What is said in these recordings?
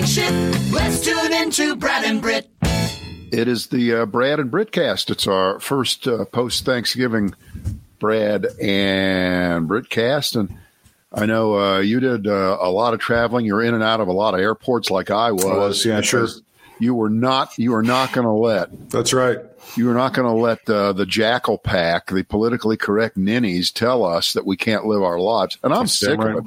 morning. Let's tune into Brad and Britt. It is the uh, Brad and Britcast. It's our first uh, post Thanksgiving Brad and Britcast, and I know uh, you did uh, a lot of traveling. You're in and out of a lot of airports, like I was. was, yeah, sure. You were not. You were not going to let. That's right. You were not going to let uh, the jackal pack, the politically correct ninnies, tell us that we can't live our lives. And I'm That's sick of it.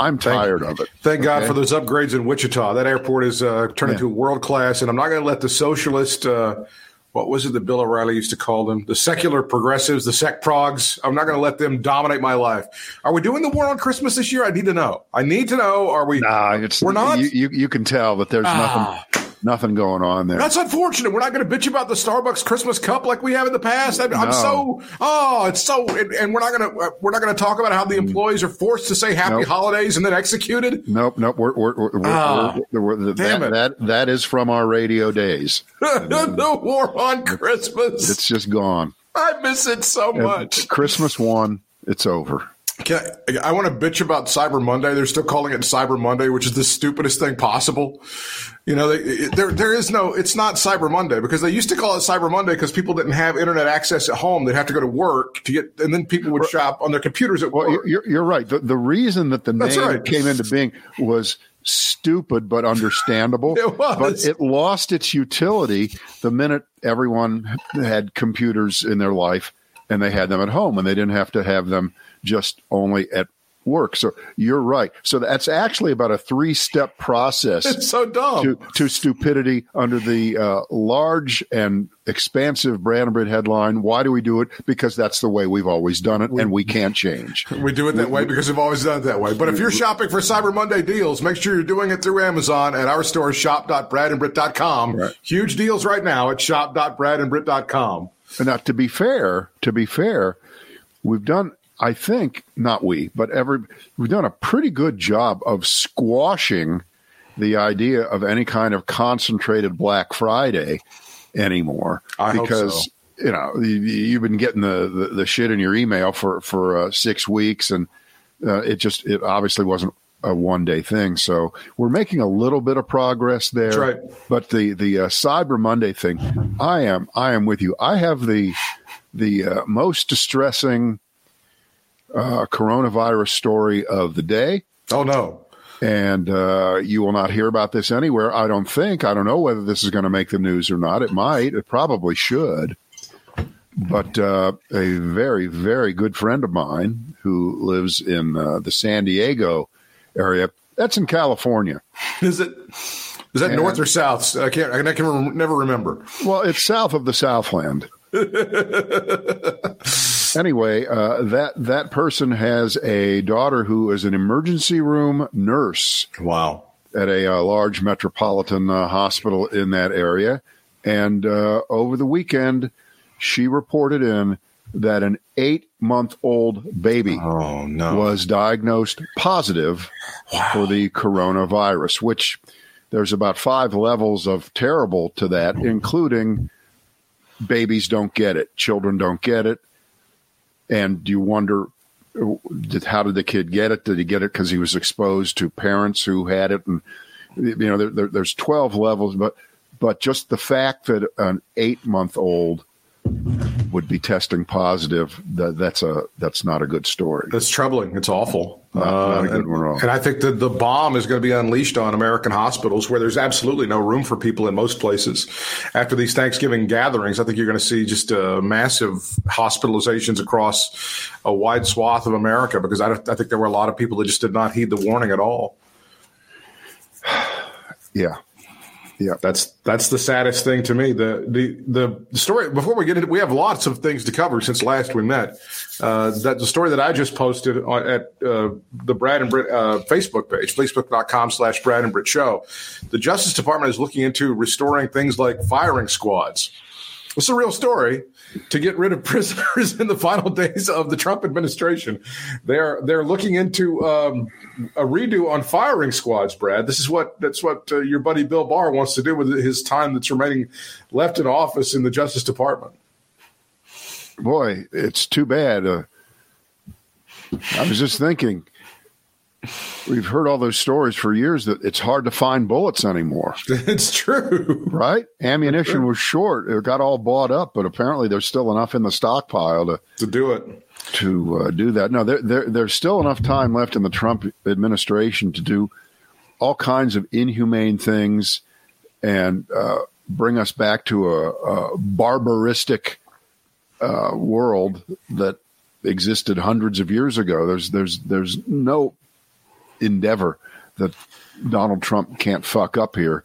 I'm tired of it. Thank God for those upgrades in Wichita. That airport is uh, turned Yeah. into world class, and I'm not going to let the socialist. Uh, what was it that Bill O'Reilly used to call them? The secular progressives, the sec progs. I'm not going to let them dominate my life. Are we doing the war on Christmas this year? I need to know. I need to know. Are we? Nah, it's We're not? You, you, you can tell that there's Ah. nothing nothing going on there. That's unfortunate. We're not going to bitch about the Starbucks Christmas cup like we have in the past. I, I'm No. so oh, it's so, and, and we're not going to we're not going to talk about how the employees are forced to say Happy Nope. Holidays and then executed. Nope, nope. We're, we're, we're, we're, Ah, we're, damn that, it. that that is from our radio days. the war on Christmas. It's just gone. I miss it so And much. Christmas one, it's over. Can I, I want to bitch about Cyber Monday. They're still calling it Cyber Monday, which is the stupidest thing possible. You know, they, it- there there is no. It's not Cyber Monday because they used to call it Cyber Monday because people didn't have internet access at home. They'd have to go to work to get, and then people would shop on their computers at Well, work. you're, you're right. The, the reason that the That's name right. came into being was stupid but understandable. It was. But it lost its utility the minute everyone had computers in their life and they had them at home and they didn't have to have them just only at work. So you're right. So that's actually about a three step process. It's so dumb. to, to stupidity under the uh, large and expansive Brad and Britt headline. Why do we do it? Because that's the way we've always done it, and we can't change. We do it that way because we've always done it that way. But if you're shopping for Cyber Monday deals, make sure you're doing it through Amazon at our store, shop.bradandbrit.com. Right. Huge deals right now at shop.bradandbrit.com. And now, to be fair, to be fair, we've done. I think not we, but every we've done a pretty good job of squashing the idea of any kind of concentrated Black Friday anymore. I because so. you know you, you've been getting the, the, the shit in your email for for uh, six weeks, and uh, it just it obviously wasn't a one day thing. So we're making a little bit of progress there. That's right. But the the uh, Cyber Monday thing, I am I am with you. I have the the uh, most distressing uh, coronavirus story of the day. Oh, no. And uh, you will not hear about this anywhere. I don't think. I don't know whether this is going to make the news or not. It might. It probably should. But uh, a very, very good friend of mine who lives in uh, the San Diego area, that's in California. Is it? Is that And- north or south? I can't. I can never remember. Well, it's south of the Southland. anyway, uh, that that person has a daughter who is an emergency room nurse Wow. at a, uh large metropolitan uh, hospital in that area, and uh, over the weekend, she reported in that an eight-month-old baby Oh no. was diagnosed positive for the coronavirus, which there's about five levels of terrible to that, including babies don't get it, children don't get it. And you wonder, did, how did the kid get it? Did he get it because he was exposed to parents who had it? And, you know, there, there, there's 12 levels, but, but just the fact that an eight month old would be testing positive, that, that's a, that's not a good story. That's troubling. It's awful. Not- not a good and, one at all. and I think that the bomb is going to be unleashed on American hospitals where there's absolutely no room for people in most places. After these Thanksgiving gatherings, I think you're going to see just uh, massive hospitalizations across a wide swath of America because I, I think there were a lot of people that just did not heed the warning at all. Yeah. Yeah. That's that's the saddest thing to me. The the the story before we get into we have lots of things to cover since last we met. Uh, that the story that I just posted on, at uh, the Brad and Britt uh, Facebook page, facebook.com slash Brad and Britt show. The Justice Department is looking into restoring things like firing squads. It's a real story to get rid of prisoners in the final days of the Trump administration. They're they're looking into um, a redo on firing squads. Brad, this is what that's what uh, your buddy Bill Barr wants to do with his time that's remaining left in office in the Justice Department. Boy, it's too bad. Uh, I was just thinking, we've heard all those stories for years that it's hard to find bullets anymore. it's true. Right? Ammunition was short. It got all bought up, but apparently there's still enough in the stockpile to to do it. To uh, do that. No, there, there, there's still enough time left in the Trump administration to do all kinds of inhumane things and uh, bring us back to a, a barbaristic uh, world that existed hundreds of years ago. There's there's there's no endeavor that Donald Trump can't fuck up here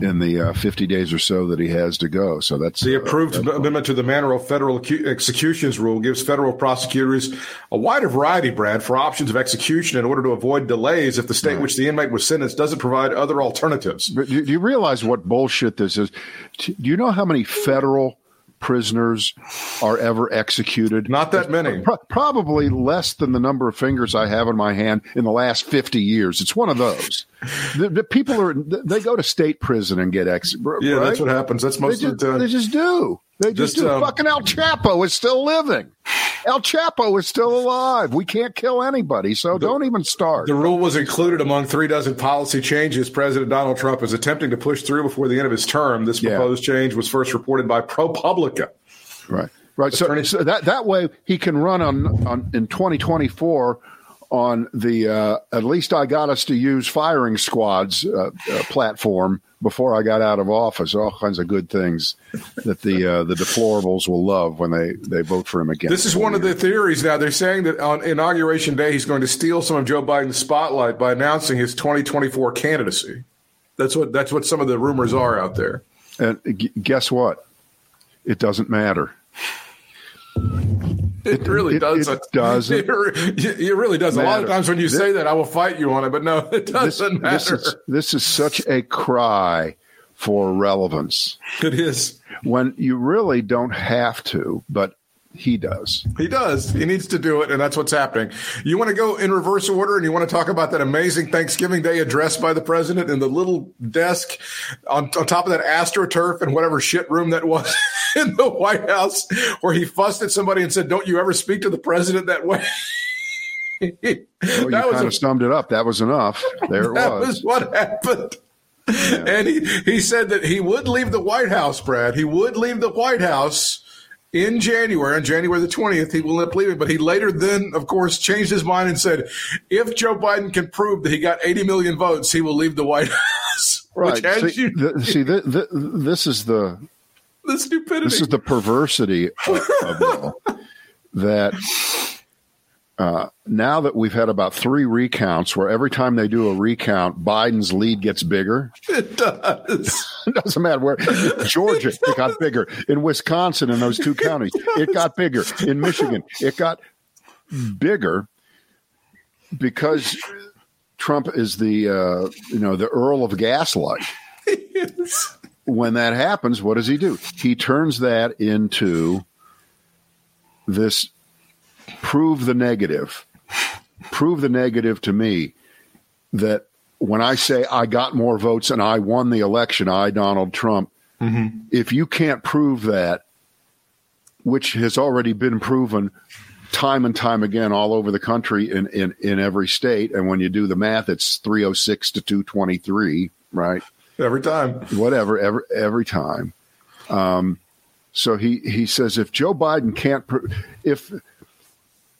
in the uh, 50 days or so that he has to go. So that's the approved uh, amendment to the Manner of Federal Executions Rule gives federal prosecutors a wider variety, Brad, for options of execution in order to avoid delays if the state right. which the inmate was sentenced doesn't provide other alternatives. But do you realize what bullshit this is? Do you know how many federal prisoners are ever executed? Not that many. Pro- probably less than the number of fingers I have in my hand in the last 50 years. It's one of those. the, the, people are, they go to state prison and get executed. Yeah, right? that's what happens. That's most they of the time. They just do. They just, just do. Um, Fucking El Chapo is still living. El Chapo is still alive. We can't kill anybody, so the, don't even start. The rule was included among three dozen policy changes President Donald Trump is attempting to push through before the end of his term. This proposed yeah. change was first reported by ProPublica. Right. Right. So, so, that that way he can run on, on in 2024 on the uh, at least I got us to use firing squads uh, uh, platform before I got out of office. All kinds of good things that the uh, the deplorables will love when they, they vote for him again. This is one years. of the theories now. They're saying that on inauguration day he's going to steal some of Joe Biden's spotlight by announcing his 2024 candidacy. That's what that's what some of the rumors are out there. And g- guess what? It doesn't matter. It really doesn't. It doesn't. It, it really does. Matter. A lot of times when you this, say that, I will fight you on it, but no, it doesn't this, matter. This is, this is such a cry for relevance. It is. When you really don't have to, but he does. He does. He needs to do it, and that's what's happening. You want to go in reverse order, and you want to talk about that amazing Thanksgiving Day address by the president in the little desk on, on top of that astroturf and whatever shit room that was in the White House, where he fussed at somebody and said, "Don't you ever speak to the president that way." well, you that kind a, of summed it up. That was enough. There it that was. was what happened. Yeah. And he, he said that he would leave the White House, Brad. He would leave the White House in January, on January the 20th, he will end up leaving. But he later then, of course, changed his mind and said, if Joe Biden can prove that he got 80 million votes, he will leave the White House. Right. See, you- the, see the, the, this is the the stupidity. This is the perversity of, of that uh, now that we've had about three recounts where every time they do a recount, Biden's lead gets bigger. It does. it doesn't matter where. Georgia, it, it got bigger. In Wisconsin, in those two counties, it, it got bigger. In Michigan, it got bigger because Trump is the uh, you know the Earl of Gaslight. Yes. When that happens, what does he do? He turns that into this prove the negative. Prove the negative to me that when I say I got more votes and I won the election, I, Donald Trump, mm-hmm. if you can't prove that, which has already been proven time and time again all over the country in, in, in every state, and when you do the math, it's 306 to 223, right? Every time. Whatever, every, every time. Um, so he, he says if Joe Biden can't, if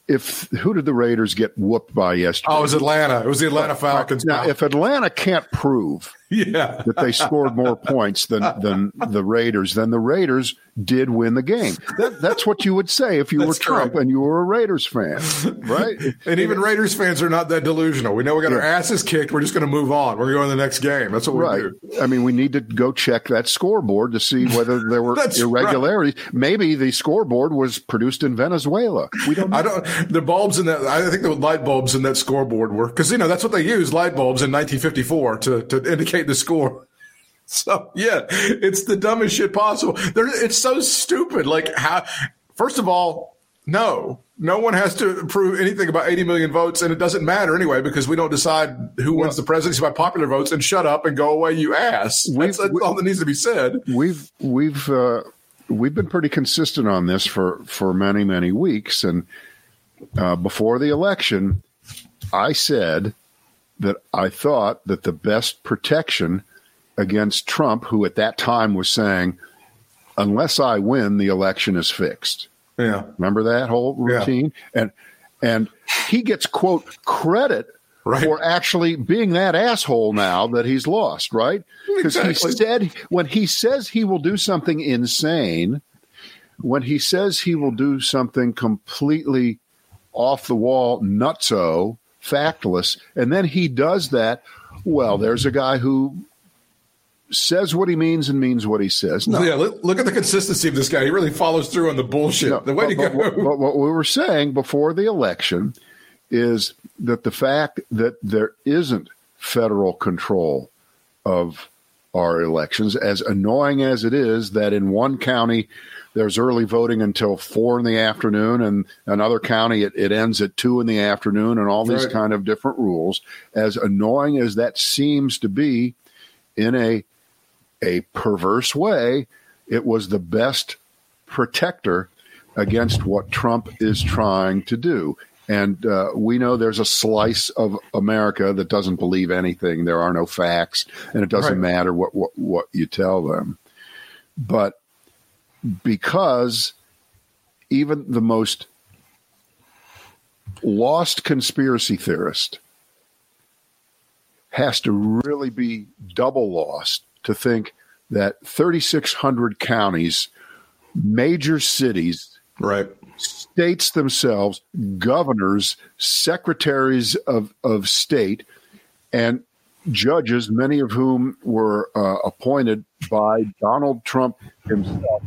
if who did the Raiders get whooped by yesterday? Oh, it was Atlanta. It was the Atlanta Falcons. Now, if Atlanta can't prove yeah. that they scored more points than than the Raiders, then the Raiders did win the game. That, that's what you would say if you were Trump correct. and you were a Raiders fan, right? and even Raiders fans are not that delusional. We know we got yeah. our asses kicked. We're just going to move on. We're going to go to the next game. That's what right. we do. I mean, we need to go check that scoreboard to see whether there were irregularities. Right. Maybe the scoreboard was produced in Venezuela. We don't. Know. I don't. The bulbs in that. I think the light bulbs in that scoreboard were because you know that's what they used light bulbs in 1954 to to indicate the score. So yeah, it's the dumbest shit possible. There, it's so stupid. Like how? First of all, no, no one has to prove anything about 80 million votes, and it doesn't matter anyway because we don't decide who wins the presidency by popular votes. And shut up and go away, you ass. That's, that's all that needs to be said. We've we've uh, we've been pretty consistent on this for for many many weeks, and uh, before the election, I said that I thought that the best protection against Trump, who at that time was saying, unless I win, the election is fixed. Yeah. Remember that whole routine? Yeah. And and he gets quote credit right. for actually being that asshole now that he's lost, right? Because exactly. he said when he says he will do something insane, when he says he will do something completely off the wall, nutso, factless, and then he does that. Well, there's a guy who says what he means and means what he says. No. Yeah, look, look, at the consistency of this guy. He really follows through on the bullshit. No, the way but, to go. But, what we were saying before the election is that the fact that there isn't federal control of our elections, as annoying as it is that in one county there's early voting until four in the afternoon, and another county it, it ends at two in the afternoon, and all these right. kind of different rules. As annoying as that seems to be, in a a perverse way, it was the best protector against what Trump is trying to do. And uh, we know there's a slice of America that doesn't believe anything. There are no facts, and it doesn't right. matter what, what, what you tell them. But because even the most lost conspiracy theorist has to really be double lost to think that 3,600 counties, major cities, right, states themselves, governors, secretaries of, of state, and judges, many of whom were uh, appointed by Donald Trump himself,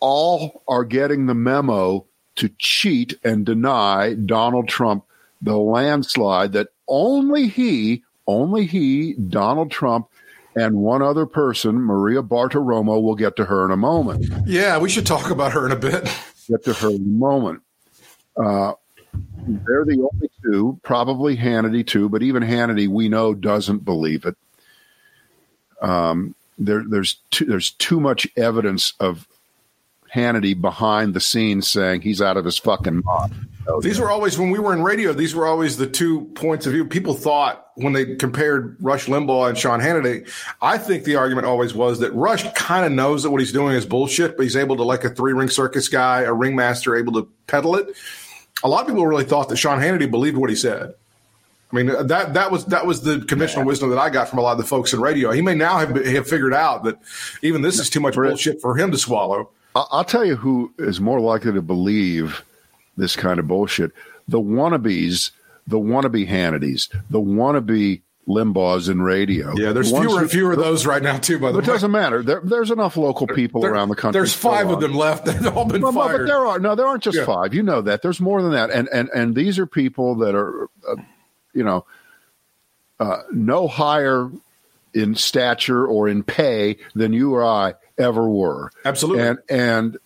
all are getting the memo to cheat and deny Donald Trump the landslide that only he, only he, Donald Trump, and one other person, Maria Bartiromo, we'll get to her in a moment. Yeah, we should talk about her in a bit. Get to her in a moment. Uh, they're the only two, probably Hannity too, but even Hannity, we know, doesn't believe it. Um, there, there's too, there's too much evidence of Hannity behind the scenes saying he's out of his fucking mind. Oh, these were always when we were in radio. These were always the two points of view. People thought when they compared Rush Limbaugh and Sean Hannity. I think the argument always was that Rush kind of knows that what he's doing is bullshit, but he's able to, like a three ring circus guy, a ringmaster, able to peddle it. A lot of people really thought that Sean Hannity believed what he said. I mean that that was that was the conventional yeah. wisdom that I got from a lot of the folks in radio. He may now have have figured out that even this is too much bullshit for him to swallow. I'll tell you who is more likely to believe this kind of bullshit. The wannabes, the wannabe Hannitys, the wannabe Limbaughs in radio. Yeah, there's the fewer and fewer of those right now too. By the way, it doesn't matter. There, there's enough local people there, around the country. There's five of them left that have all been no, fired. No, but there are no. There aren't just yeah. five. You know that. There's more than that. And and and these are people that are, uh, you know, uh, no higher in stature or in pay than you or I ever were. Absolutely. And and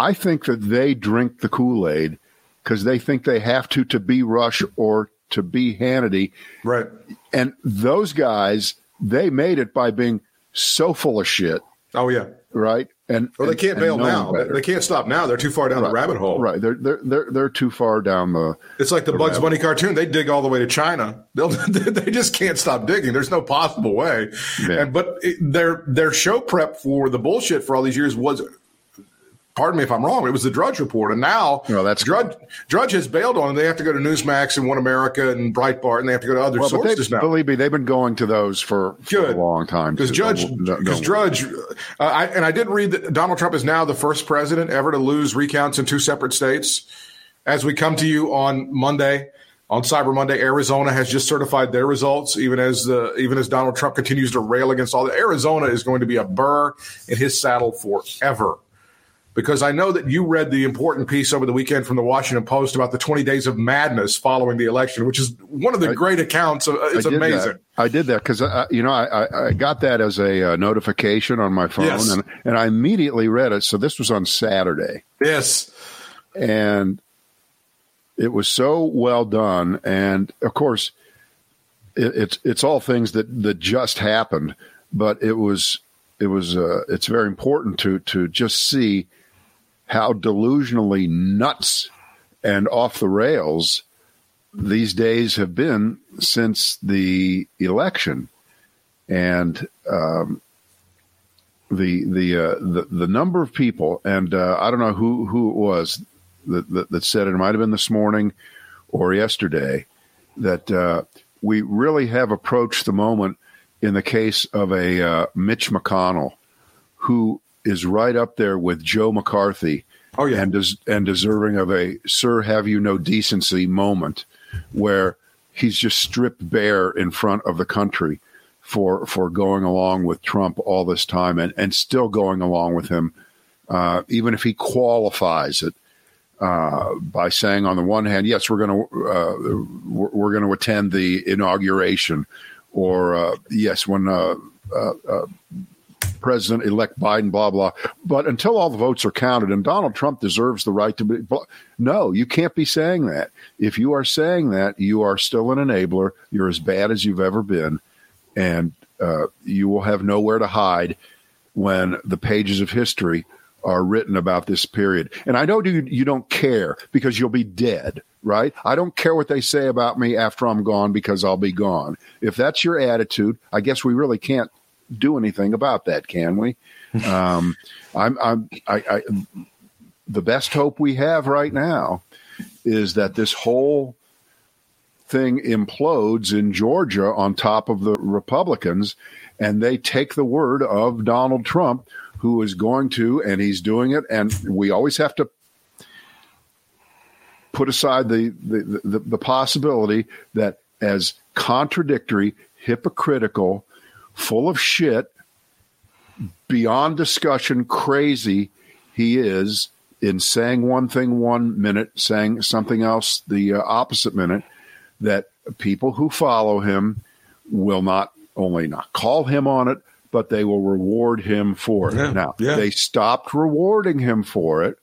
I think that they drink the Kool Aid because they think they have to to be Rush or to be Hannity. Right. And those guys, they made it by being so full of shit. Oh yeah. Right. And well, they can't and, bail now. They can't stop now. They're too far down right. the rabbit hole. Right. They're they're they're they're too far down the. It's like the, the Bugs Bunny cartoon. They dig all the way to China. They'll they just can't stop digging. There's no possible way. Yeah. And but it, their their show prep for the bullshit for all these years was pardon me if I'm wrong, it was the Drudge Report. And now no, that's Drudge, Drudge has bailed on them. They have to go to Newsmax and One America and Breitbart, and they have to go to other well, sources now. Believe me, they've been going to those for, for a long time. Because Judge, because Drudge, uh, I, and I did read that Donald Trump is now the first president ever to lose recounts in two separate states. As we come to you on Monday, on Cyber Monday, Arizona has just certified their results. Even as the even as Donald Trump continues to rail against all that, Arizona is going to be a burr in his saddle forever because I know that you read the important piece over the weekend from the Washington Post about the 20 days of madness following the election, which is one of the I, great accounts. Of, it's amazing. That. I did that because, uh, you know, I, I, got that as a uh, notification on my phone yes. and, and I immediately read it. So this was on Saturday. Yes. And it was so well done. And of course, it, it's, it's all things that, that just happened, but it was, it was, uh, it's very important to, to just see how delusionally nuts and off the rails these days have been since the election, and um, the the, uh, the the number of people, and uh, I don't know who who it was that, that, that said it. it might have been this morning or yesterday that uh, we really have approached the moment in the case of a uh, Mitch McConnell, who is right up there with Joe McCarthy. Oh, yeah. and des- and deserving of a "Sir, have you no decency?" moment, where he's just stripped bare in front of the country for for going along with Trump all this time and and still going along with him, uh, even if he qualifies it uh, by saying, on the one hand, yes, we're going to uh, we're, we're going to attend the inauguration, or uh, yes, when uh, uh, President elect Biden, blah, blah. But until all the votes are counted, and Donald Trump deserves the right to be. No, you can't be saying that. If you are saying that, you are still an enabler. You're as bad as you've ever been. And uh, you will have nowhere to hide when the pages of history are written about this period. And I know you, you don't care because you'll be dead, right? I don't care what they say about me after I'm gone because I'll be gone. If that's your attitude, I guess we really can't do anything about that, can we? Um, I'm, I'm, I, I, the best hope we have right now is that this whole thing implodes in Georgia on top of the Republicans, and they take the word of Donald Trump, who is going to, and he's doing it. And we always have to put aside the the, the, the possibility that as contradictory, hypocritical, full of shit, beyond discussion, crazy he is in saying one thing one minute, saying something else the uh, opposite minute, that people who follow him will not only not call him on it, but they will reward him for it. Yeah, now, yeah. they stopped rewarding him for it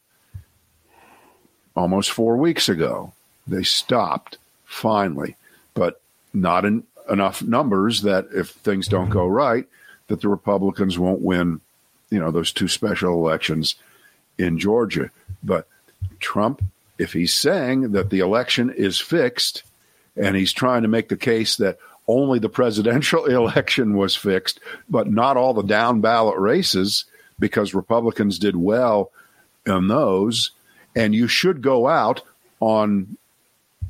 almost four weeks ago. They stopped finally, but not in enough numbers that if things don't go right, that the Republicans won't win, you know, those two special elections in Georgia. But Trump, if he's saying that the election is fixed and he's trying to make the case that only the presidential election was fixed, but not all the down ballot races because Republicans did well in those, and you should go out on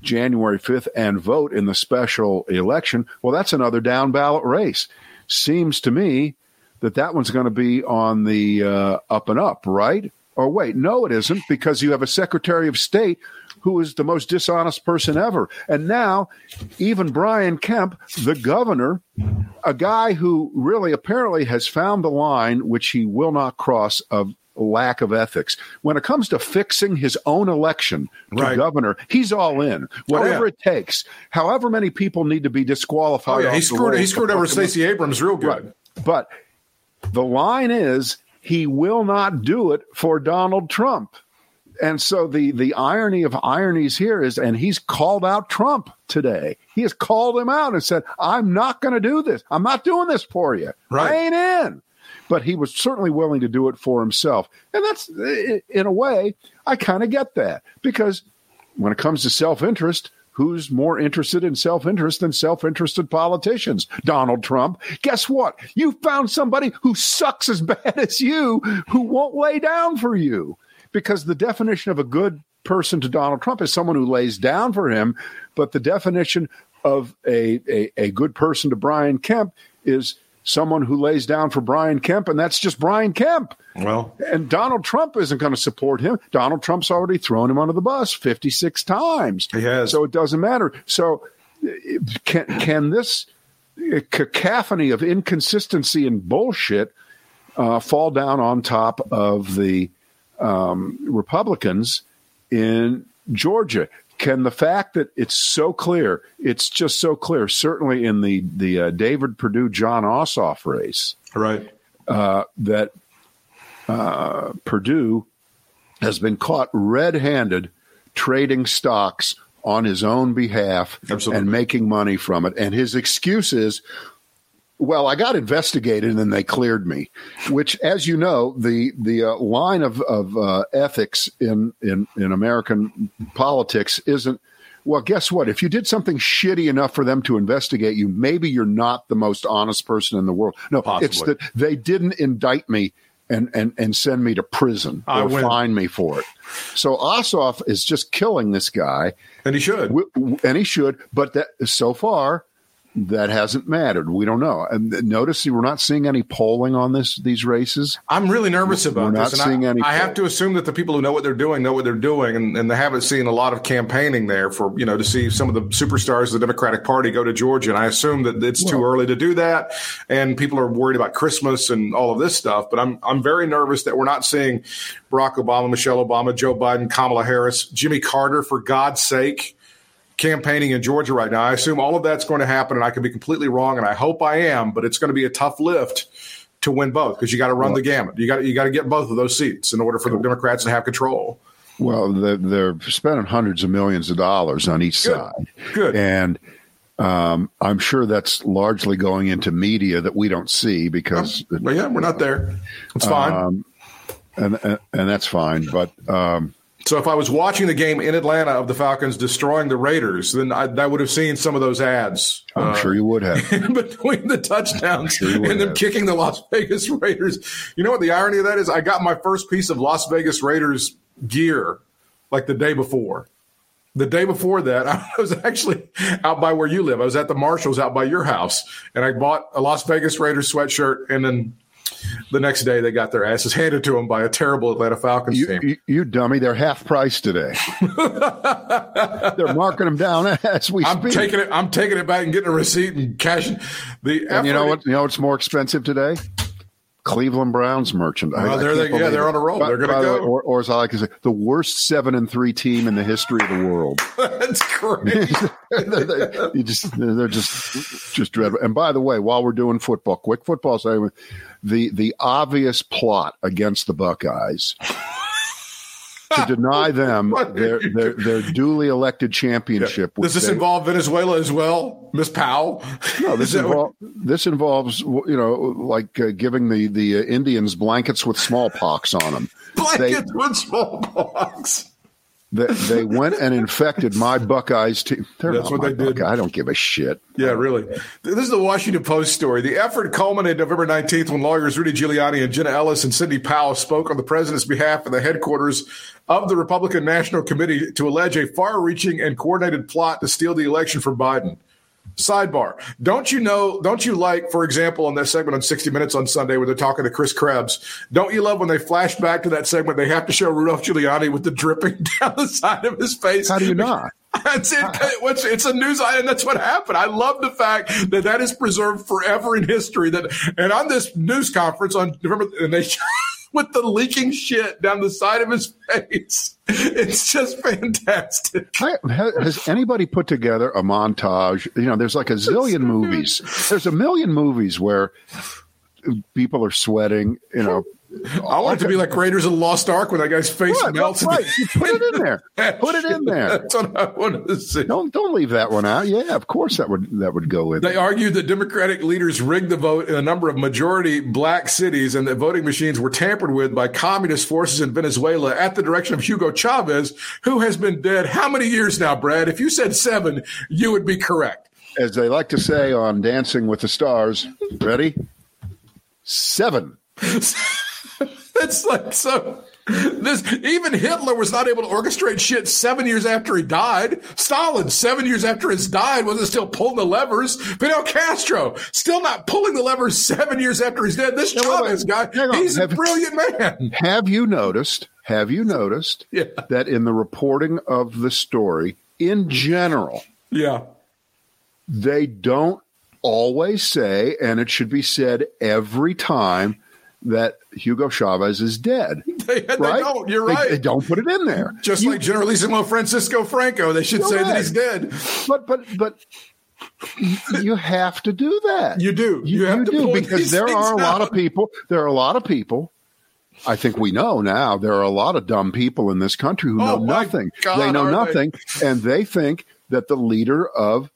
January 5th and vote in the special election, well, that's another down ballot race. Seems to me that that one's going to be on the uh, up and up, right? Or wait, no, it isn't because you have a Secretary of State who is the most dishonest person ever. And now, even Brian Kemp, the governor, a guy who really apparently has found the line which he will not cross of lack of ethics. When it comes to fixing his own election to Right. governor, he's all in. Oh, Whatever yeah. it takes. However many people need to be disqualified. Oh, yeah. He screwed, he screwed over. Stacey Abrams real good. Right. But the line is he will not do it for Donald Trump. And so the the irony of ironies here is, and he's called out Trump today. He has called him out and said, "I'm not going to do this. I'm not doing this for you. Right. I ain't in." But he was certainly willing to do it for himself, and that's in a way I kind of get that because when it comes to self interest, who's more interested in self interest than self interested politicians? Donald Trump. Guess what? You found somebody who sucks as bad as you who won't lay down for you. Because the definition of a good person to Donald Trump is someone who lays down for him, but the definition of a, a, a good person to Brian Kemp is someone who lays down for Brian Kemp, and that's just Brian Kemp. Well, And Donald Trump isn't going to support him. Donald Trump's already thrown him under the bus 56 times. He has. So it doesn't matter. So uh, can, can this cacophony of inconsistency and bullshit uh, fall down on top of the um, Republicans in Georgia? Can the fact that it's so clear, it's just so clear, certainly in the, the uh, David Perdue Jon Ossoff race, right. uh, that uh, Perdue has been caught red handed trading stocks on his own behalf Absolutely. and making money from it. And his excuse is, well, I got investigated and then they cleared me. Which, as you know, the the uh, line of of uh, ethics in, in in American politics isn't Well, guess what? If you did something shitty enough for them to investigate you, maybe you're not the most honest person in the world. No, it's that they didn't indict me and and and send me to prison I or win. fine me for it. So Ossoff is just killing this guy, And he should. and he should. But that so far, that hasn't mattered. We don't know. And notice we're not seeing any polling on this these races. I'm really nervous about We're not seeing and any I, I have to assume that the people who know what they're doing know what they're doing, and, and they haven't seen a lot of campaigning there for you know to see some of the superstars of the Democratic Party go to Georgia. And I assume that it's too early to do that, and people are worried about Christmas and all of this stuff. But I'm I'm very nervous that we're not seeing Barack Obama, Michelle Obama, Joe Biden, Kamala Harris, Jimmy Carter, for God's sake campaigning in Georgia right now. I assume all of that's going to happen, and I could be completely wrong, and I hope I am. But it's going to be a tough lift to win both because you got to run the gamut. You got you got to get both of those seats in order for the Democrats to have control. Well, they're, they're spending hundreds of millions of dollars on each Good. side. Good. And um, I'm sure that's largely going into media that we don't see because, But yeah, we're not there. It's fine. um, and, and and that's fine. But um, so if I was watching the game in Atlanta of the Falcons destroying the Raiders, then I, I would have seen some of those ads. I'm uh, sure you would have. between the touchdowns Sure and them have. kicking the Las Vegas Raiders. You know what the irony of that is? I got my first piece of Las Vegas Raiders gear like the day before. The day before that, I was actually out by where you live. I was at the Marshalls out by your house, and I bought a Las Vegas Raiders sweatshirt. And then the next day, they got their asses handed to them by a terrible Atlanta Falcons You, team. you, you dummy! They're half price today. they're marking them down as we I'm speak. taking it. I'm taking it back and getting a receipt and cashing the. and you know what? You know what's more expensive today? Cleveland Browns merchandise. Oh, I there they, yeah, they're it. on a roll. By- They're gonna by the way, go. or, or as I like to say, the worst seven and three team in the history of the world. That's crazy. They- you just they're just just dreadful. And by the way, while we're doing football, quick football segment, the the obvious plot against the Buckeyes to deny them their their, their duly elected championship. Does this they- involve Venezuela as well, Miss Powell? No, this, Is what- invol- this involves you know like uh, giving the the uh, Indians blankets with smallpox on them. blankets with smallpox. They, they went and infected my Buckeyes team. They're That's what they did. I don't give a shit. Yeah, really. This is the Washington Post story. The effort culminated November 19th when lawyers Rudy Giuliani and Jenna Ellis and Sidney Powell spoke on the president's behalf in the headquarters of the Republican National Committee to allege a far reaching and coordinated plot to steal the election from Biden. Sidebar. Don't you know, don't you like, for example, on that segment on 60 Minutes on Sunday where they're talking to Chris Krebs, don't you love when they flash back to that segment, they have to show Rudolph Giuliani with the dripping down the side of his face? How do you not? It's, it, it's a news item. That's what happened. I love the fact that that is preserved forever in history. That and on this news conference on November, and they with the leaking shit down the side of his face. It's just fantastic. I, has anybody put together a montage? You know, there's like a zillion movies. There's a million movies where people are sweating. You know, I want it to be like Raiders of the Lost Ark when that guy's face Right, melts. right. Put it in there. Put it in there. That's what I wanted to see. Don't don't leave that one out. Yeah, of course that would that would go in. They argued that Democratic leaders rigged the vote in a number of majority black cities and that voting machines were tampered with by communist forces in Venezuela at the direction of Hugo Chavez, who has been dead how many years now, Brad? If you said seven, you would be correct. As they like to say on Dancing with the Stars. Ready? Seven. It's like so. This even Hitler was not able to orchestrate shit seven years after he died. Stalin, seven years after his died, wasn't still pulling the levers. Fidel Castro, still not pulling the levers seven years after he's dead. This wait. Chavez guy, he's a brilliant man. Have you noticed? Have you noticed Yeah. that in the reporting of the story, in general, Yeah. they don't always say, and it should be said every time that Hugo Chavez is dead. They, they right? don't. You're They- right. They, don't put it in there. Just You- like Generalissimo Francisco Franco, they should say that he's dead. but but but you have to do that. You do. You have to do because there are a lot out. of people. There are a lot of people. I think we know now. There are a lot of dumb people in this country who Oh, know nothing. God, they know are they? nothing, and they think that the leader of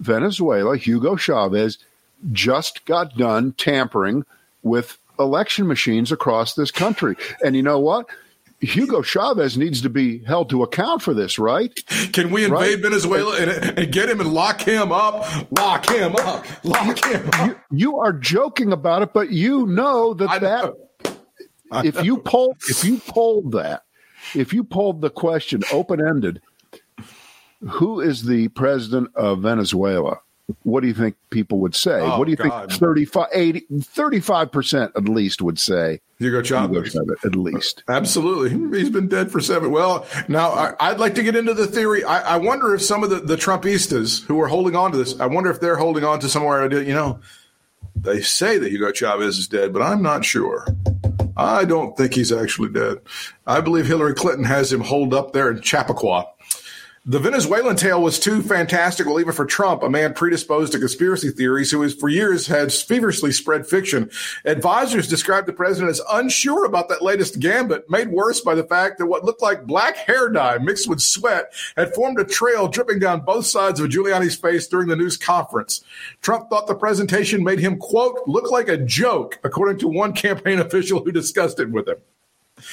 Venezuela, Hugo Chavez, just got done tampering with election machines across this country. And you know what? Hugo Chavez needs to be held to account for this, right? Can we invade Right. Venezuela and, and get him and lock him up? Lock him up. Lock him up. You, you are joking about it, but you know that I that know. If you poll if you polled that if you polled the question open ended, who is the president of Venezuela? What do you think people would say? Oh, what do you God. think 35 80 35% at least would say Hugo Chavez. At least. Absolutely. He's been dead for seven. Well, now I, I'd like to get into the theory. I, I wonder if some of the, the Trumpistas who are holding on to this, I wonder if they're holding on to somewhere you know, they say that Hugo Chavez is dead, but I'm not sure. I don't think he's actually dead. I believe Hillary Clinton has him holed up there in Chappaqua. The Venezuelan tale was too fantastical, even for Trump, a man predisposed to conspiracy theories who has for years had feverishly spread fiction. Advisors described the president as unsure about that latest gambit, made worse by the fact that what looked like black hair dye mixed with sweat had formed a trail dripping down both sides of Giuliani's face during the news conference. Trump thought the presentation made him, quote, look like a joke, according to one campaign official who discussed it with him.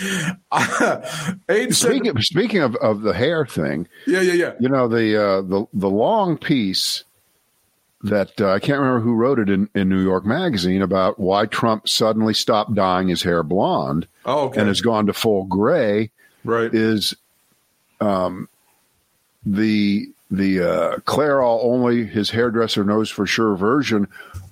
Said, Speaking, speaking of, of the hair thing, yeah, yeah, yeah. you know the uh, the the long piece that uh, I can't remember who wrote it in, in New York Magazine about why Trump suddenly stopped dyeing his hair blonde Oh, okay. and has gone to full gray right. is um, the the uh, Clairol only his hairdresser knows for sure version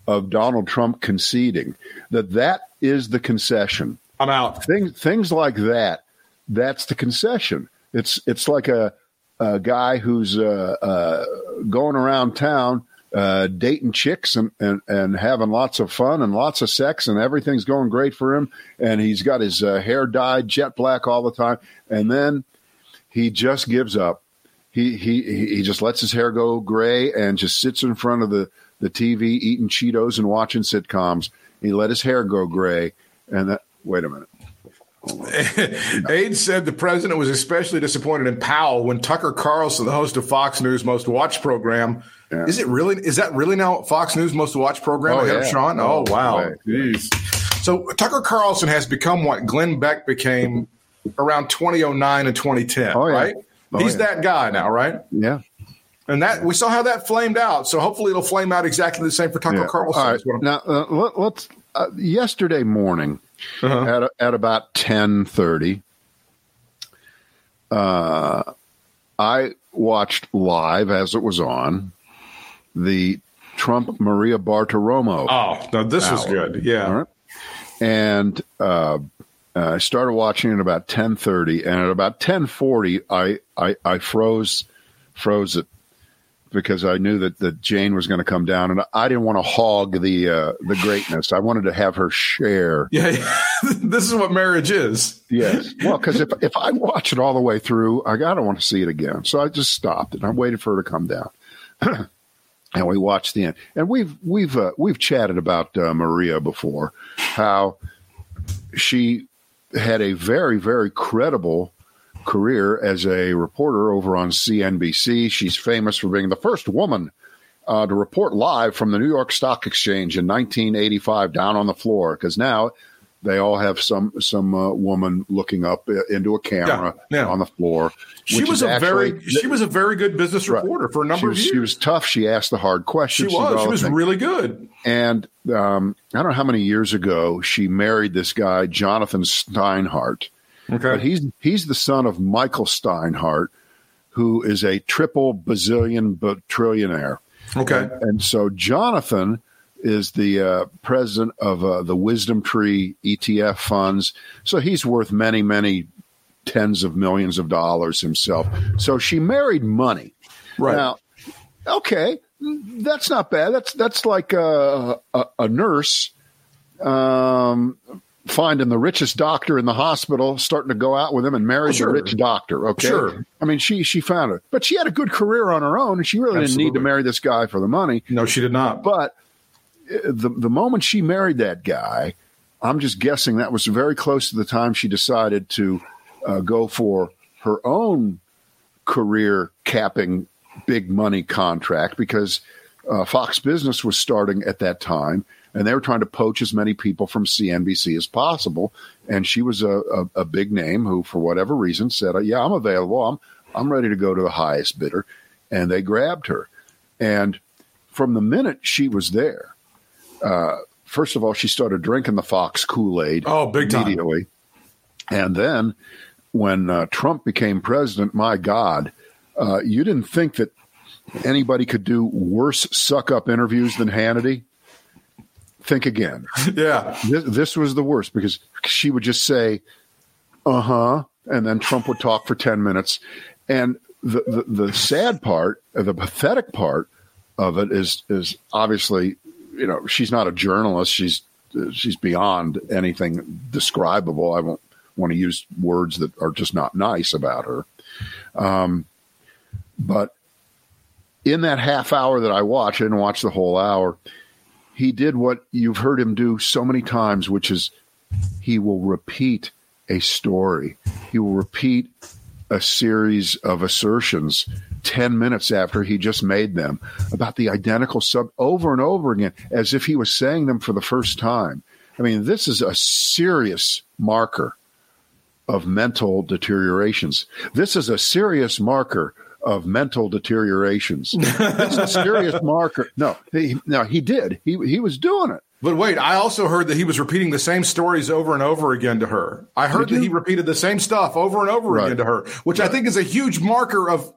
of Donald Trump conceding that that is the concession I'm out. things things like that that's the concession it's it's like a, a guy who's uh, uh, going around town uh, dating chicks and, and, and having lots of fun and lots of sex and everything's going great for him and he's got his uh, hair dyed jet black all the time and then he just gives up he he he just lets his hair go gray and just sits in front of the the TV eating Cheetos and watching sitcoms. He let his hair go gray, and that. Wait a minute. Aide said the president was especially disappointed in Powell when Tucker Carlson, the host of Fox News Most Watched program, Yeah. is it really? Is that really now Fox News Most Watched program Oh, ahead of yeah. Sean? Oh, Oh, wow. Jeez. So Tucker Carlson has become what Glenn Beck became around 2009 and 2010, Oh, yeah. right? Oh, He's that guy now, right? Yeah. And that we saw how that flamed out. So hopefully it'll flame out exactly the same for Tucker. Carlson. All right. That's what I'm- Now uh, let, let's. Uh, yesterday morning, Uh-huh. at at about ten thirty, uh, I watched live as it was on the Trump Maria Bartiromo. Oh, now this was Hour. good. Yeah. Right. And uh, I started watching at about ten thirty, and at about ten forty, I, I I froze froze it because I knew that, that Jane was going to come down, and I didn't want to hog the uh, the greatness. I wanted to have her share. Yeah, yeah. this is what marriage is. Yes. Well, because if if I watch it all the way through, I don't want to see it again. So I just stopped and I waited for her to come down. and we watched the end. And we've we've uh, we've chatted about uh, Maria before, how she had a very very credible career as a reporter over on CNBC. She's famous for being the first woman uh, to report live from the New York Stock Exchange in 1985 down on the floor because now they all have some some uh, woman looking up uh, into a camera Yeah, yeah. on the floor. She was a actually- very she was a very good business Right. reporter for a number was, of years. she was tough. She asked the hard She questions. was. She was things. really good. And um, I don't know how many years ago she married this guy, Jonathan Steinhardt. But Okay. he's he's the son of Michael Steinhardt, who is a triple bazillion but trillionaire. Okay. And so Jonathan is the uh, president of uh, the WisdomTree ETF funds. So he's worth many, many tens of millions of dollars himself. So she married money. Right. Now, okay, that's not bad. That's that's like a, a, a nurse um, finding the richest doctor in the hospital, starting to go out with him and marry Sure. the rich doctor. Okay, Sure. I mean, she she found it, but she had a good career on her own, and she really didn't need to marry this guy for the money. no, she did not. But uh, the the moment she married that guy, I'm just guessing that was very close to the time she decided to uh, go for her own career capping big money contract because uh, Fox Business was starting at that time. And they were trying to poach as many people from CNBC as possible. And she was a, a, a big name who, for whatever reason, said, "Yeah, I'm available. I'm I'm ready to go to the highest bidder," and they grabbed her. And from the minute she was there, uh, first of all, she started drinking the Fox Kool Aid. Oh, big time. immediately. And then when uh, Trump became president, my God, uh, you didn't think that anybody could do worse suck up interviews than Hannity? Think again. Yeah. This, this was the worst because she would just say, uh huh. And then Trump would talk for 10 minutes. And the, the, the sad part, the pathetic part of it is, is obviously, you know, she's not a journalist. She's, she's beyond anything describable. I won't want to use words that are just not nice about her. Um, but in that half hour that I watched, I didn't watch the whole hour. He did what you've heard him do so many times, which is he will repeat a story. He will repeat a series of assertions 10 minutes after he just made them about the identical sub over and over again as if he was saying them for the first time. I mean, this is a serious marker of mental deteriorations. This is a serious marker of mental deteriorations. this is a serious marker. No, he, no, he did. He he was doing it. But wait, I also heard that he was repeating the same stories over and over again to her. I heard that he repeated the same stuff over and over Right. again to her, which I think is a huge marker of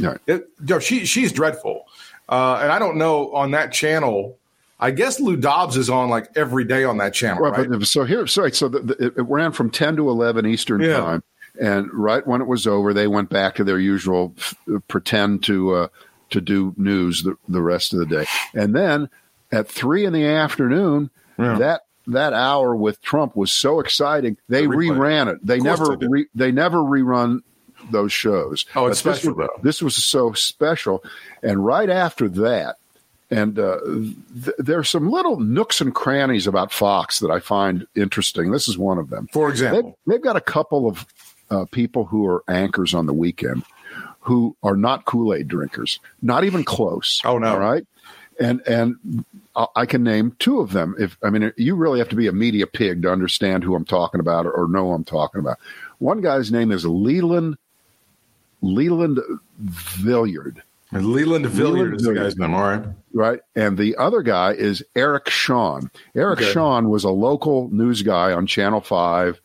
Right. it, no, she she's dreadful. Uh, and I don't know on that channel. I guess Lou Dobbs is on like every day on that channel, Right, right? but so here, sorry, so the, the, it ran from ten to eleven Eastern Yeah. time, and right when it was over, they went back to their usual f- pretend to uh, to do news the, the rest of the day, and then at three in the afternoon, Yeah. that that hour with Trump was so exciting. They replay. reran it. They never they re, they never rerun those shows. Oh, it's But this special, was- though. This was so special, and right after that, and uh, th- there's some little nooks and crannies about Fox that I find interesting. This is one of them. For They've, example, they've got a couple of uh, people who are anchors on the weekend who are not Kool Aid drinkers, not even close. Oh, no. All right, and and I- can name two of them. If I mean, you really have to be a media pig to understand who I'm talking about or, or know who I'm talking about. One guy's name is Leland Leland Villiard. Leland Villiard is the guy's name. All right. right? And the other guy is Eric Shawn. Eric Okay. Shawn was a local news guy on Channel 5,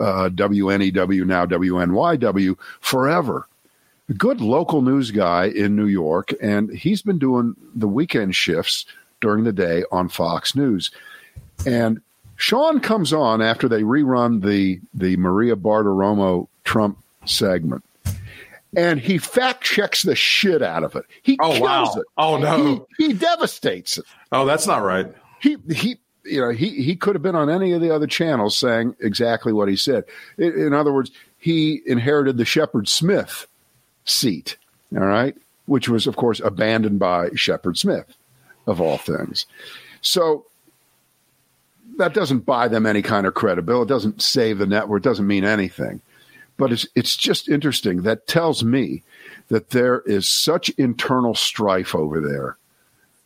uh, WNEW, now WNYW, forever. A good local news guy in New York, and he's been doing the weekend shifts during the day on Fox News. And Shawn comes on after they rerun the the Maria Bartiromo Trump segment. And he fact checks the shit out of it. He Oh, kills wow. it Oh, no. he, he devastates it. Oh, that's not right. He he you know he he could have been on any of the other channels saying exactly what he said. In, other words, he inherited the Shepard Smith seat. All right, which was of course abandoned by Shepard Smith, of all things. So that doesn't buy them any kind of credibility. It doesn't save the network. It doesn't mean anything. But it's it's just interesting. That tells me that there is such internal strife over there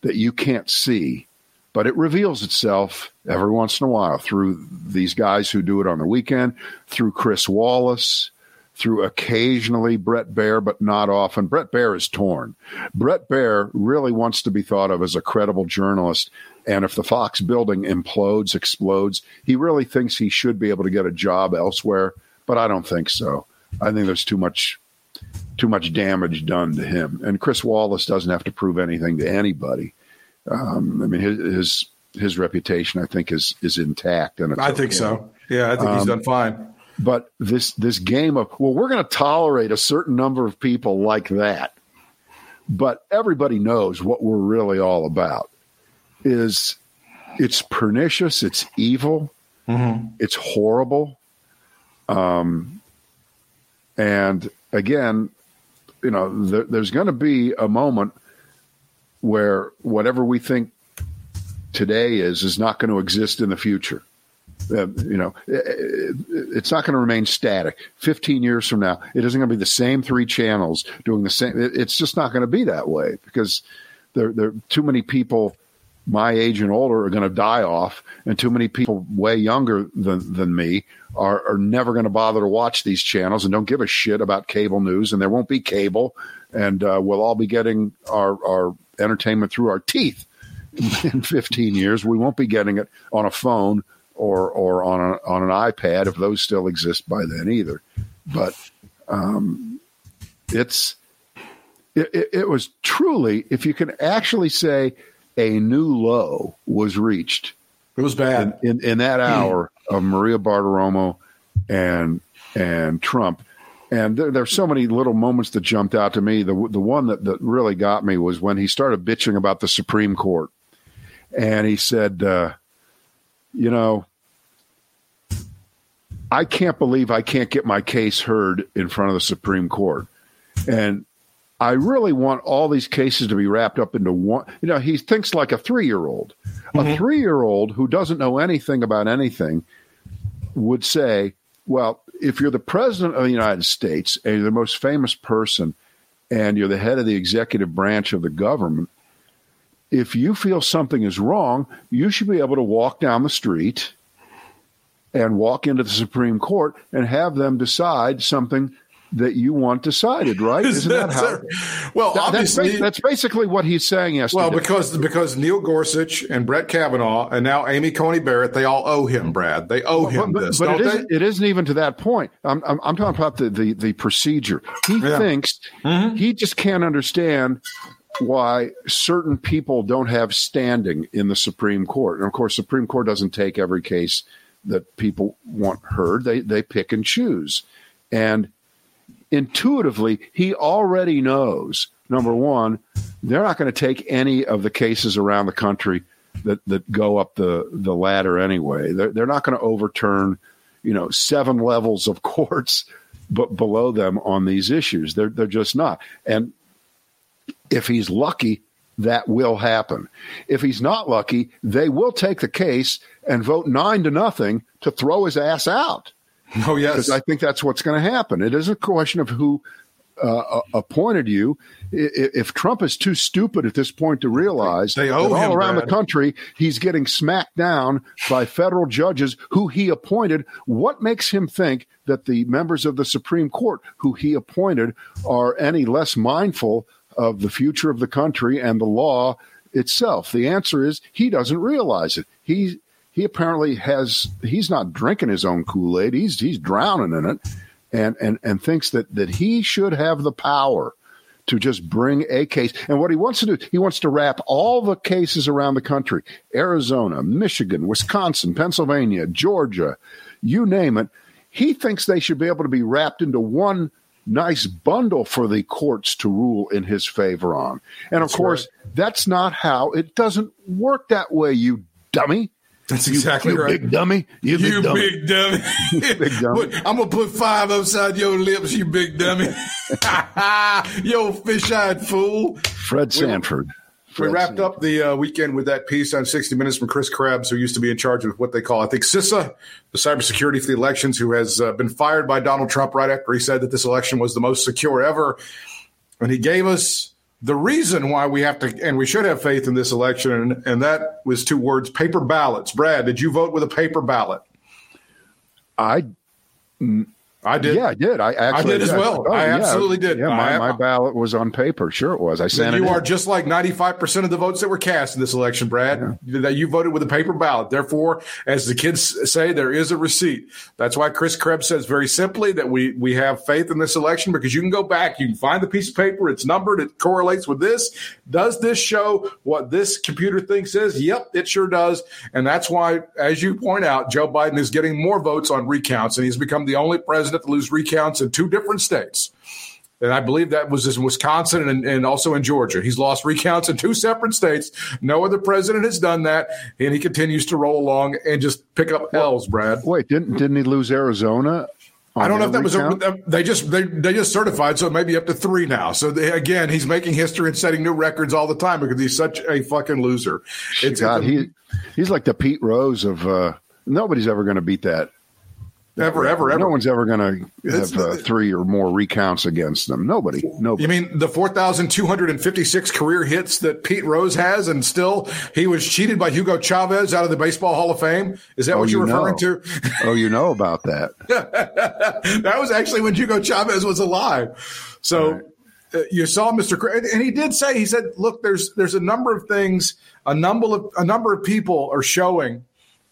that you can't see, but it reveals itself every once in a while through these guys who do it on the weekend, through Chris Wallace, through occasionally Bret Baier, but not often. Bret Baier is torn. Bret Baier really wants to be thought of as a credible journalist. And if the Fox building implodes, explodes, he really thinks he should be able to get a job elsewhere. But I don't think so. I think there's too much too much damage done to him. And Chris Wallace doesn't have to prove anything to anybody. Um, I mean, his, his his reputation, I think, is is intact. And I think okay. so. Yeah, I think he's Um, done fine. But this this game of well, we're going to tolerate a certain number of people like that, but everybody knows what we're really all about. Is it's pernicious, it's evil, it's horrible, um, and again, you know, there, there's going to be a moment where whatever we think today is is not going to exist in the future. Uh, you know, it- it- it's not going to remain static. 15 years from now, it isn't going to be the same three channels doing the same. it- It's just not going to be that way because there, there are too many people my age and older are going to die off, and too many people way younger than than me are, are never going to bother to watch these channels and don't give a shit about cable news, and there won't be cable, and uh, we'll all be getting our our entertainment through our teeth in 15 years. We won't be getting it on a phone or or on a, on an iPad if those still exist by then either. But um, it's it, it, it was truly, if you can actually say a new low was reached. It was bad in, in, in that hour of Maria Bartiromo and and Trump. And there, there's so many little moments that jumped out to me. The the one that, that really got me was when he started bitching about the Supreme Court, and he said, uh, "You know, I can't believe I can't get my case heard in front of the Supreme Court." And I really want all these cases to be wrapped up into one. You know, he thinks like a three year old. Mm-hmm. A three year old who doesn't know anything about anything would say, well, if you're the president of the United States and you're the most famous person and you're the head of the executive branch of the government, if you feel something is wrong, you should be able to walk down the street and walk into the Supreme Court and have them decide something that you want decided, right? Isn't that, how? Well, that, obviously, that's, that's, basically what he's saying yesterday. Well, because because Neil Gorsuch and Brett Kavanaugh and now Amy Coney Barrett, they all owe him, Brad. They owe him but, this. But, it isn't, it isn't, even to that point. I'm, I'm, I'm talking about the, the, the procedure. He yeah. thinks mm-hmm. he just can't understand why certain people don't have standing in the Supreme Court. And of course, Supreme Court doesn't take every case that people want heard. They they pick and choose. And intuitively, he already knows number one, they're not going to take any of the cases around the country that, that go up the, the ladder anyway. They're, they're not going to overturn, you know, seven levels of courts but below them on these issues. They're, they're just not. And if he's lucky, that will happen. If he's not lucky, they will take the case and vote nine to nothing to throw his ass out. Oh yes, because I think that's what's going to happen. It isn't a question of who uh, appointed you. If Trump is too stupid at this point to realize they owe that all him, around Brad. the country he's getting smacked down by federal judges who he appointed, what makes him think that the members of the Supreme Court who he appointed are any less mindful of the future of the country and the law itself? The answer is he doesn't realize it. He he apparently has he's not drinking his own Kool-Aid. He's he's drowning in it and and and thinks that that he should have the power to just bring a case. And what he wants to do, he wants to wrap all the cases around the country, Arizona, Michigan, Wisconsin, Pennsylvania, Georgia, you name it. He thinks they should be able to be wrapped into one nice bundle for the courts to rule in his favor on. And of course, right. that's not how it doesn't work that way, you dummy. That's exactly you right. Big dummy. You, You big dummy. big dummy. Big dummy. I'm gonna put five upside your lips, you big dummy. Yo, fish-eyed fool. Fred Sanford. We Fred wrapped Sanford. up the uh, weekend with that piece on 60 Minutes from Chris Krebs, who used to be in charge of what they call, I think, CISA, the cybersecurity for the elections, who has uh, been fired by Donald Trump right after he said that this election was the most secure ever. And he gave us the reason why we have to, and we should have faith in this election, and, and that was two words paper ballots. Brad, did you vote with a paper ballot? I I did. yeah, I did. I actually did as well. I yeah. absolutely did. Yeah, my, I- my ballot was on paper. Sure, it was. I sent you in. are just like 95% of the votes that were cast in this election, Brad, that you voted with a paper ballot. Therefore, as the kids say, there is a receipt. That's why Chris Krebs says very simply that we, we have faith in this election because you can go back, you can find the piece of paper, it's numbered, it correlates with this. Does this show what this computer thing says? Yep, it sure does. And that's why, as you point out, Joe Biden is getting more votes on recounts, and he's become the only president to lose recounts in two different states. And I believe that was in Wisconsin and, and also in Georgia. He's lost recounts in two separate states. No other president has done that, and he continues to roll along and just pick up L's, Brad. Wait, didn't didn't he lose Arizona? I don't know if that was a, they just they, they just certified, so it may be up to three now. So they, again, he's making history and setting new records all the time because he's such a fucking loser. It's, God, it's a- he he's like the Pete Rose of uh, nobody's ever going to beat that. Ever, ever, ever. No one's ever going to have uh, three or more recounts against them. Nobody. Nobody. You mean the 4,256 career hits that Pete Rose has, and still he was cheated by Hugo Chavez out of the Baseball Hall of Fame? Is that Oh, what you're you referring know. to? oh, you know about that. that was actually when Hugo Chavez was alive. So uh, you saw Mr. And he did say he said, "Look, there's there's a number of things, a number of a number of people are showing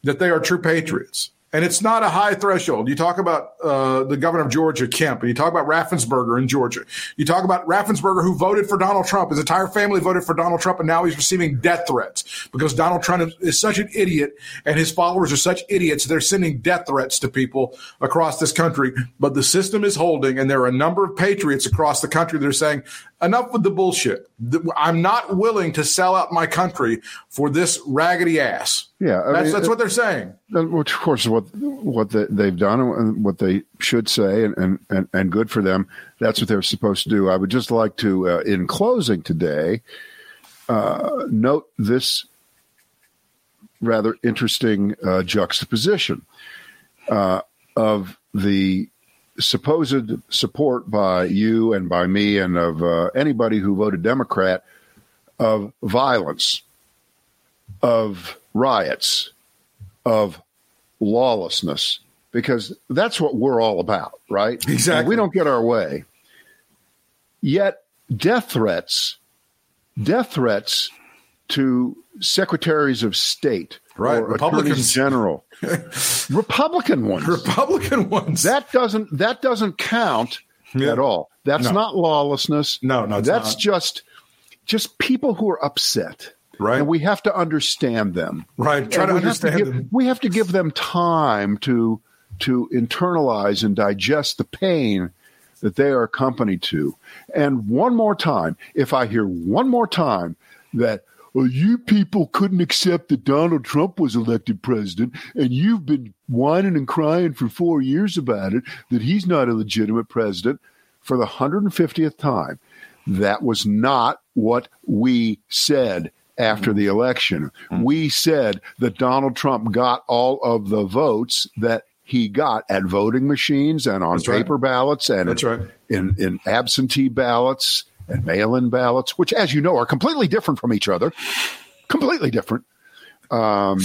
that they are true patriots." And it's not a high threshold. You talk about uh, the governor of Georgia, Kemp, and you talk about Raffensperger in Georgia. You talk about Raffensperger, who voted for Donald Trump. His entire family voted for Donald Trump, and now he's receiving death threats because Donald Trump is, such an idiot, and his followers are such idiots. They're sending death threats to people across this country. But the system is holding, and there are a number of patriots across the country that are saying, enough with the bullshit. I'm not willing to sell out my country for this raggedy ass. Yeah, I that's, mean, that's it- what they're saying. Which, of course, is what what they, they've done and what they should say, and, and, and, and good for them. That's what they're supposed to do. I would just like to, uh, in closing today, uh, note this rather interesting uh, juxtaposition uh, of the supposed support by you and by me and of uh, anybody who voted Democrat of violence, of riots, of lawlessness because that's what we're all about, right? Exactly. And we don't get our way. Yet death threats, death threats to secretaries of state Right, Republicans. attorneys general, Republican ones. Republican ones. that doesn't that doesn't count Yeah. at all. That's No. not lawlessness. No, no, that's not. just just people who are upset. Right. And we have to understand them. Right, try And to we have understand give- them. We have to give them time to to internalize and digest the pain that they are accompanied to. And one more time, if I hear one more time that well, you people couldn't accept that Donald Trump was elected president, and you've been whining and crying for four years about it, that he's not a legitimate president for the 150th time. That was not what we said after the election. We said that Donald Trump got all of the votes that he got at voting machines and on That's right. paper ballots and That's in, right. in, in absentee ballots and mail in ballots, which, as you know, are completely different from each other. Completely different. Um,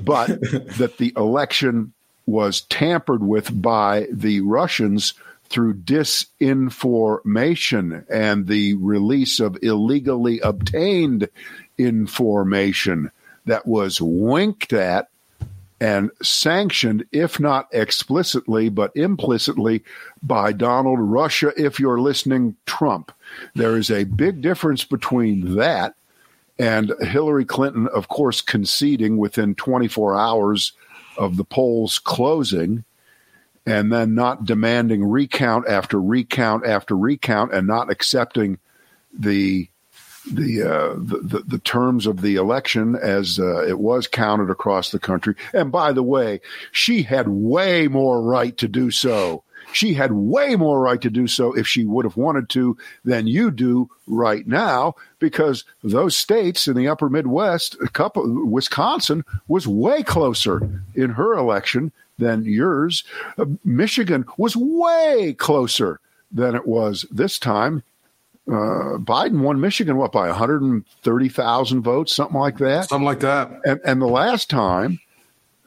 but that the election was tampered with by the Russians through disinformation and the release of illegally obtained information that was winked at and sanctioned, if not explicitly, but implicitly by Donald Russia, if you're listening, Trump. There is a big difference between that and Hillary Clinton, of course, conceding within 24 hours of the polls closing and then not demanding recount after recount after recount and not accepting the the, uh, the, the terms of the election as uh, it was counted across the country. And by the way, she had way more right to do so. She had way more right to do so if she would have wanted to than you do right now, because those states in the upper Midwest, a couple, Wisconsin was way closer in her election than yours. Uh, Michigan was way closer than it was this time. Uh, Biden won Michigan what by 130,000 votes, something like that. Something like that. And, and the last time,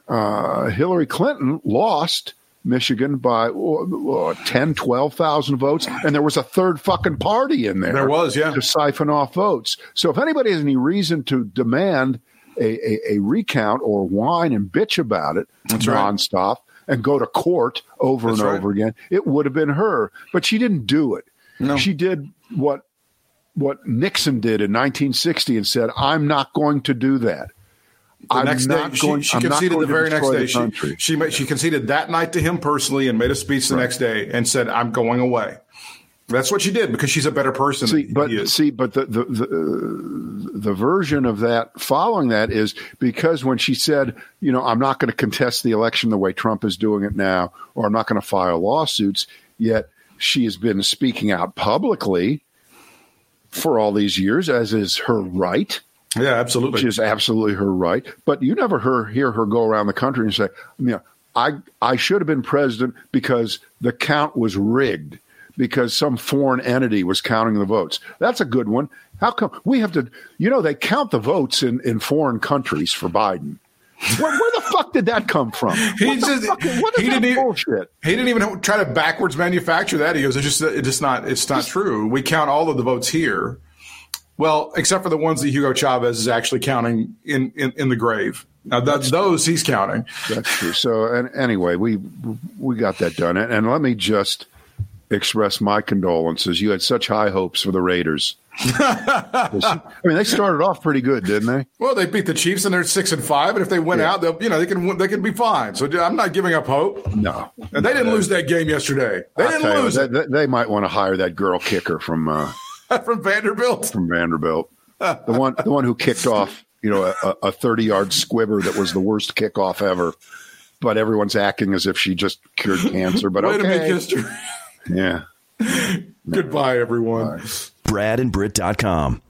uh, Hillary Clinton lost Michigan by uh, 10, 12,000 votes, and there was a third fucking party in there. There was, yeah. To siphon off votes. So if anybody has any reason to demand a, a, a recount or whine and bitch about it That's right. nonstop and go to court over That's and right. over again, it would have been her. But she didn't do it. No. She did what what Nixon did in 1960 and said, "I'm not going to do that." The I'm next not day, she, going. she not conceded the to very next day. She, she she conceded that night to him personally and made a speech the next day and said, "I'm going away." That's what she did because she's a better person. see, than but see, but the the the, the version of that following that is because when she said, you know, I'm not going to contest the election the way Trump is doing it now, or I'm not going to file lawsuits. Yet she has been speaking out publicly for all these years, as is her right. yeah, absolutely. which is absolutely her right. But you never hear, hear her go around the country and say, you know, I I should have been president because the count was rigged because some foreign entity was counting the votes. That's a good one. How come we have to? You know, they count the votes in in foreign countries for Biden. Where, where the fuck did that come from? He what just fuck, what is he that didn't even, bullshit? He didn't even try to backwards manufacture that. He goes, it's just it's just not it's not true. We count all of the votes here. Well, except for the ones that Hugo Chavez is actually counting in in, in the grave. Now that's those he's counting. That's true. So, and anyway, we we got that done. And, and let me just express my condolences. You had such high hopes for the Raiders. I mean, they started off pretty good, didn't they? Well, they beat the Chiefs and they're six and five, and if they win Yeah. out, they'll you know they can they can be fine. So I'm not giving up hope. No, And they didn't lose that game yesterday. They I'll didn't tell you, lose they, it they- might want to hire that girl kicker from uh, from Vanderbilt. from Vanderbilt, the one the one who kicked off, you know, a, a thirty yard squibber that was the worst kickoff ever. But everyone's acting as if she just cured cancer. But Way to make okay, history. yeah. Goodbye, everyone. BradandBrit.com.